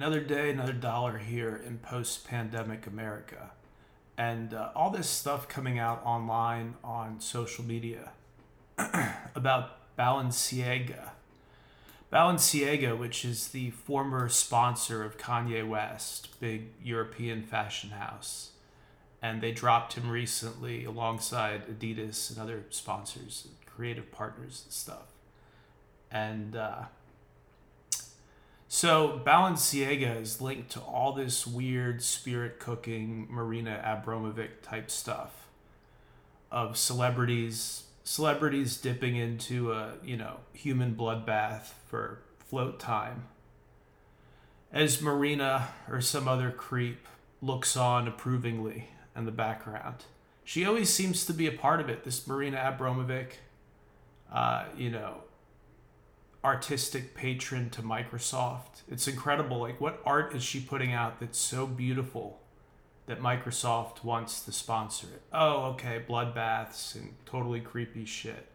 Another day, another dollar here in post pandemic America. And uh, all this stuff coming out online on social media about Balenciaga. Balenciaga, which is the former sponsor of Kanye West, big European fashion house. And they dropped him recently alongside Adidas and other sponsors, creative partners and stuff. And uh, so Balenciaga is linked to all this weird spirit cooking Marina Abramovic type stuff of celebrities celebrities dipping into a you know human bloodbath for float time as Marina or some other creep looks on approvingly in the background. She always seems to be a part of it. This Marina Abramovic, uh, you know, artistic patron to Microsoft. It's incredible. Like, what art is she putting out that's so beautiful that Microsoft wants to sponsor it? Oh, okay, bloodbaths and totally creepy shit.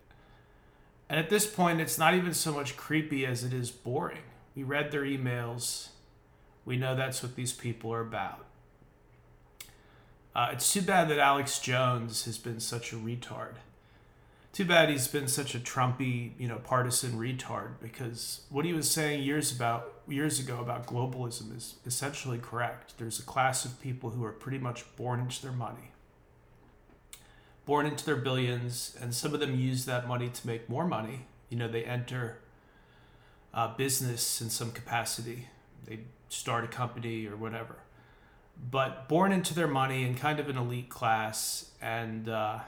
And at this point, it's not even so much creepy as it is boring. We read their emails. We know that's what these people are about. Uh, it's too bad that Alex Jones has been such a retard. Too bad he's been such a Trumpy, you know, partisan retard because what he was saying years about years ago about globalism is essentially correct. There's a class of people who are pretty much born into their money, born into their billions, and some of them use that money to make more money. You know, they enter uh, business in some capacity. They start a company or whatever but born into their money and kind of an elite class, and uh,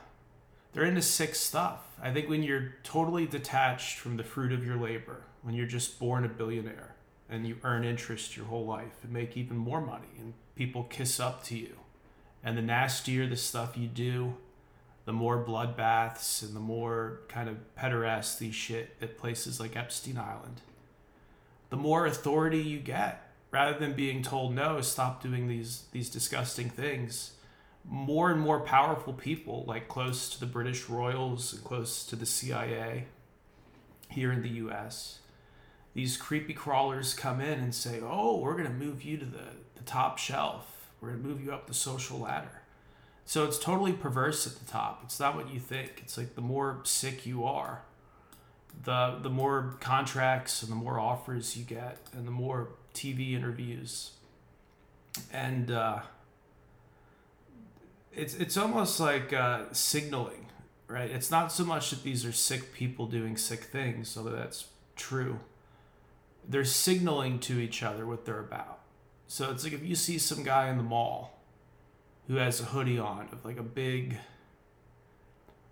they're into sick stuff. I think when you're totally detached from the fruit of your labor, when you're just born a billionaire and you earn interest your whole life and make even more money, and people kiss up to you, and the nastier the stuff you do, the more bloodbaths and the more kind of pederasty shit at places like Epstein Island, the more authority you get rather than being told no stop doing these these disgusting things more and more powerful people like close to the british royals and close to the cia here in the us these creepy crawlers come in and say oh we're going to move you to the, the top shelf. We're going to move you up the social ladder. So it's totally perverse at the top. It's not what you think. It's like the more sick you are the the more contracts and the more offers you get and the more TV interviews, and uh, it's it's almost like uh, signaling, right? It's not so much that these are sick people doing sick things, although that's true. They're signaling to each other what they're about. So it's like if you see some guy in the mall who has a hoodie on of like a big,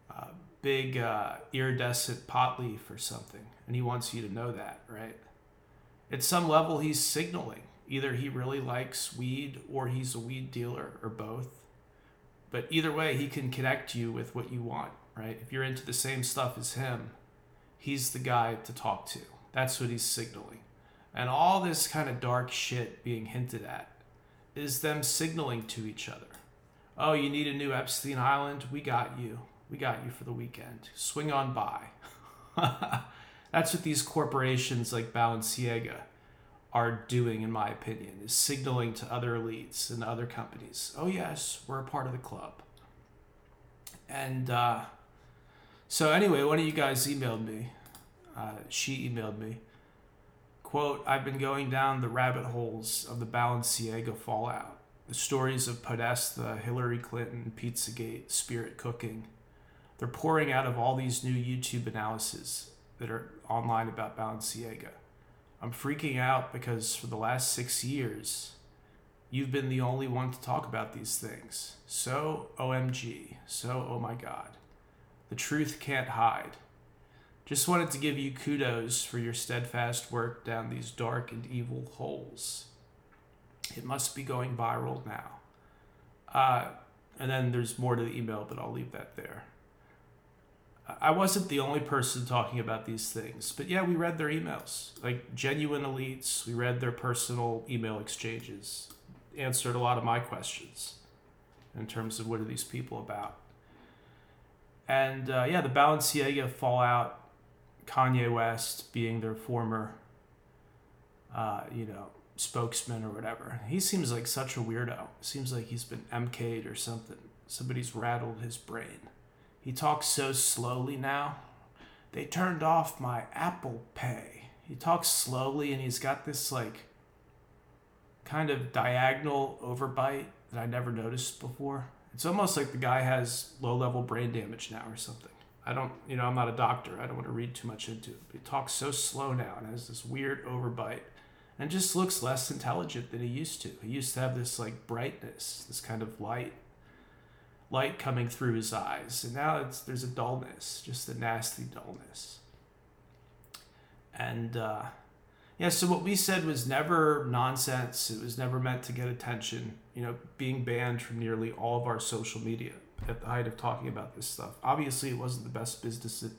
uh, big uh, iridescent pot leaf or something, and he wants you to know that, right? at some level he's signaling either he really likes weed or he's a weed dealer or both but either way he can connect you with what you want right? If you're into the same stuff as him he's the guy to talk to. That's what he's signaling. And all this kind of dark shit being hinted at is them signaling to each other. Oh you need a new epstein island? We got you. We got you for the weekend. Swing on by. That's what these corporations like Balenciaga are doing, in my opinion, is signaling to other elites and other companies, oh, yes, we're a part of the club. And uh, so, anyway, one of you guys emailed me. Uh, she emailed me. Quote, I've been going down the rabbit holes of the Balenciaga fallout. The stories of Podesta, Hillary Clinton, Pizzagate, Spirit Cooking. They're pouring out of all these new YouTube analyses that are online about Balenciaga. I'm freaking out because for the last six years, you've been the only one to talk about these things. So, OMG. So, oh my God. The truth can't hide. Just wanted to give you kudos for your steadfast work down these dark and evil holes. It must be going viral now. Uh, and then there's more to the email, but I'll leave that there. I wasn't the only person talking about these things, but yeah, we read their emails. Like genuine elites, we read their personal email exchanges, answered a lot of my questions in terms of what are these people about. And uh, yeah, the Balenciaga fallout, Kanye West being their former, uh, you know, spokesman or whatever. He seems like such a weirdo. Seems like he's been MK'd or something. Somebody's rattled his brain. He talks so slowly now. They turned off my Apple Pay. He talks slowly and he's got this like kind of diagonal overbite that I never noticed before. It's almost like the guy has low level brain damage now or something. I don't, you know, I'm not a doctor. I don't want to read too much into it. But he talks so slow now and has this weird overbite and just looks less intelligent than he used to. He used to have this like brightness, this kind of light, light coming through his eyes, and now it's there's a dullness, just a nasty dullness. And uh, yeah, so what we said was never nonsense. It was never meant to get attention. You know, being banned from nearly all of our social media at the height of talking about this stuff. Obviously, it wasn't the best business. It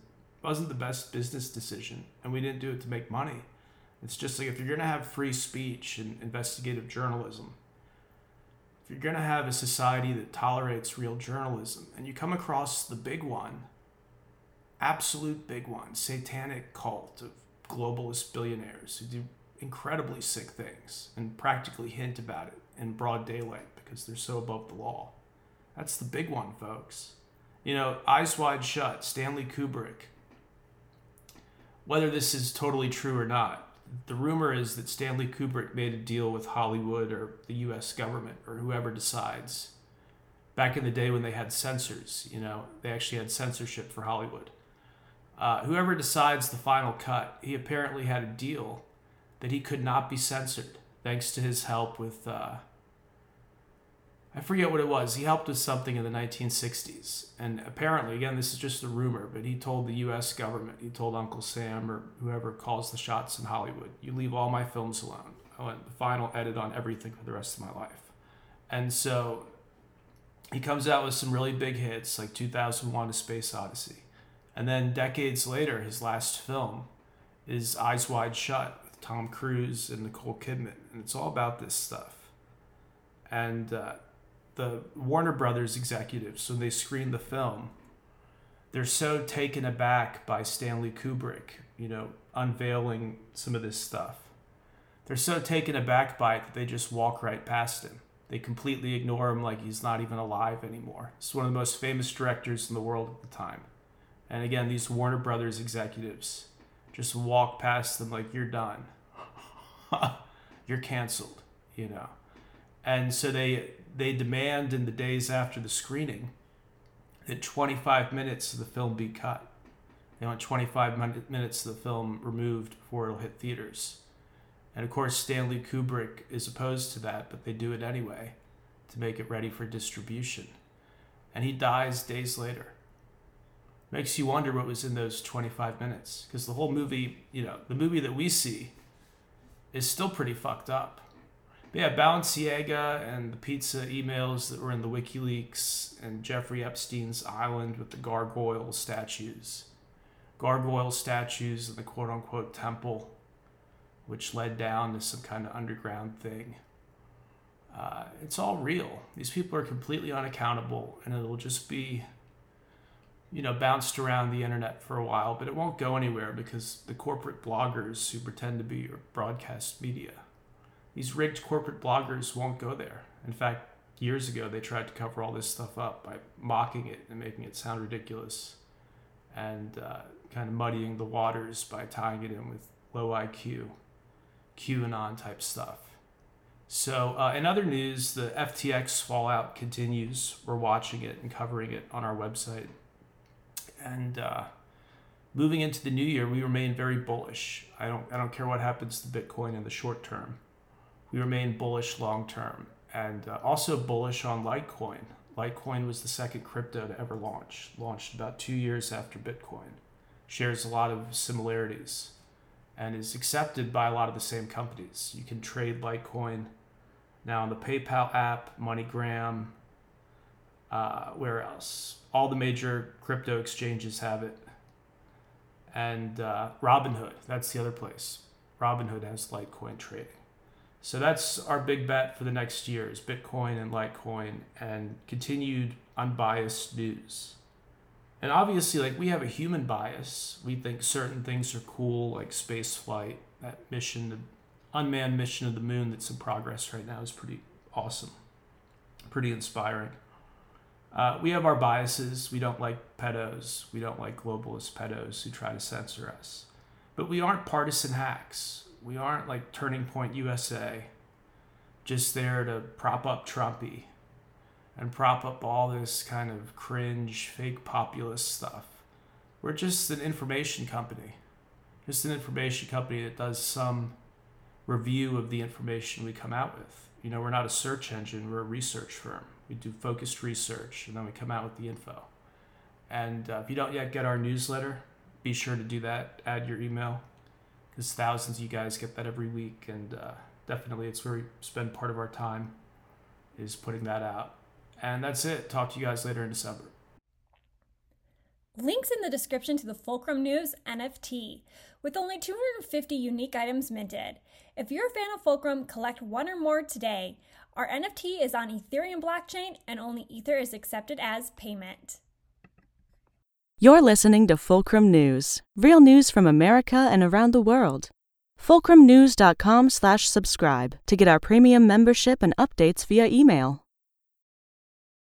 wasn't the best business decision, and we didn't do it to make money. It's just like if you're to have free speech and investigative journalism, if you're going to have a society that tolerates real journalism, and you come across the big one, absolute big one, satanic cult of globalist billionaires who do incredibly sick things and practically hint about it in broad daylight because they're so above the law. That's the big one, folks. You know, Eyes Wide Shut, Stanley Kubrick. Whether this is totally true or not, the rumor is that Stanley Kubrick made a deal with Hollywood or the US government or whoever decides. Back in the day when they had censors, you know, they actually had censorship for Hollywood. Uh, whoever decides the final cut, he apparently had a deal that he could not be censored thanks to his help with. Uh, I forget what it was. He helped with something in the 1960s. And apparently, again, this is just a rumor, but he told the US government, he told Uncle Sam or whoever calls the shots in Hollywood, you leave all my films alone. I want the final edit on everything for the rest of my life. And so he comes out with some really big hits like 2001 A Space Odyssey. And then decades later, his last film is Eyes Wide Shut with Tom Cruise and Nicole Kidman. And it's all about this stuff. And uh, the Warner Brothers executives, when they screen the film, they're so taken aback by Stanley Kubrick, you know, unveiling some of this stuff. They're so taken aback by it that they just walk right past him. They completely ignore him like he's not even alive anymore. He's one of the most famous directors in the world at the time. And again, these Warner Brothers executives just walk past them like you're done. you're canceled, you know. And so they they demand in the days after the screening that 25 minutes of the film be cut. They want 25 minutes of the film removed before it'll hit theaters. And of course, Stanley Kubrick is opposed to that, but they do it anyway to make it ready for distribution. And he dies days later. Makes you wonder what was in those 25 minutes. Because the whole movie, you know, the movie that we see is still pretty fucked up yeah, Balenciaga and the pizza emails that were in the WikiLeaks and Jeffrey Epstein's island with the gargoyle statues. Gargoyle statues in the quote unquote temple, which led down to some kind of underground thing. Uh, it's all real. These people are completely unaccountable, and it'll just be, you know, bounced around the internet for a while, but it won't go anywhere because the corporate bloggers who pretend to be broadcast media these rigged corporate bloggers won't go there. In fact, years ago they tried to cover all this stuff up by mocking it and making it sound ridiculous and uh, kind of muddying the waters by tying it in with low IQ, QAnon type stuff. So, uh, in other news, the FTX fallout continues. We're watching it and covering it on our website. And uh, moving into the new year, we remain very bullish. I don't, I don't care what happens to Bitcoin in the short term we remain bullish long term and uh, also bullish on Litecoin. Litecoin was the second crypto to ever launch, launched about two years after Bitcoin. Shares a lot of similarities and is accepted by a lot of the same companies. You can trade Litecoin now on the PayPal app, MoneyGram, uh, where else? All the major crypto exchanges have it. And uh, Robinhood, that's the other place. Robinhood has Litecoin trading. So that's our big bet for the next year is Bitcoin and Litecoin and continued unbiased news. And obviously, like we have a human bias. We think certain things are cool, like space flight, that mission the unmanned mission of the moon that's in progress right now is pretty awesome, pretty inspiring. Uh, we have our biases. We don't like pedos. We don't like globalist pedos who try to censor us. But we aren't partisan hacks. We aren't like Turning Point USA, just there to prop up Trumpy and prop up all this kind of cringe, fake populist stuff. We're just an information company, just an information company that does some review of the information we come out with. You know, we're not a search engine, we're a research firm. We do focused research and then we come out with the info. And uh, if you don't yet get our newsletter, be sure to do that. Add your email because thousands of you guys get that every week. And uh, definitely, it's where we spend part of our time is putting that out. And that's it. Talk to you guys later in December. Links in the description to the Fulcrum News NFT, with only 250 unique items minted. If you're a fan of Fulcrum, collect one or more today. Our NFT is on Ethereum blockchain and only Ether is accepted as payment. You're listening to Fulcrum News, real news from America and around the world. Fulcrumnews.com/slash subscribe to get our premium membership and updates via email.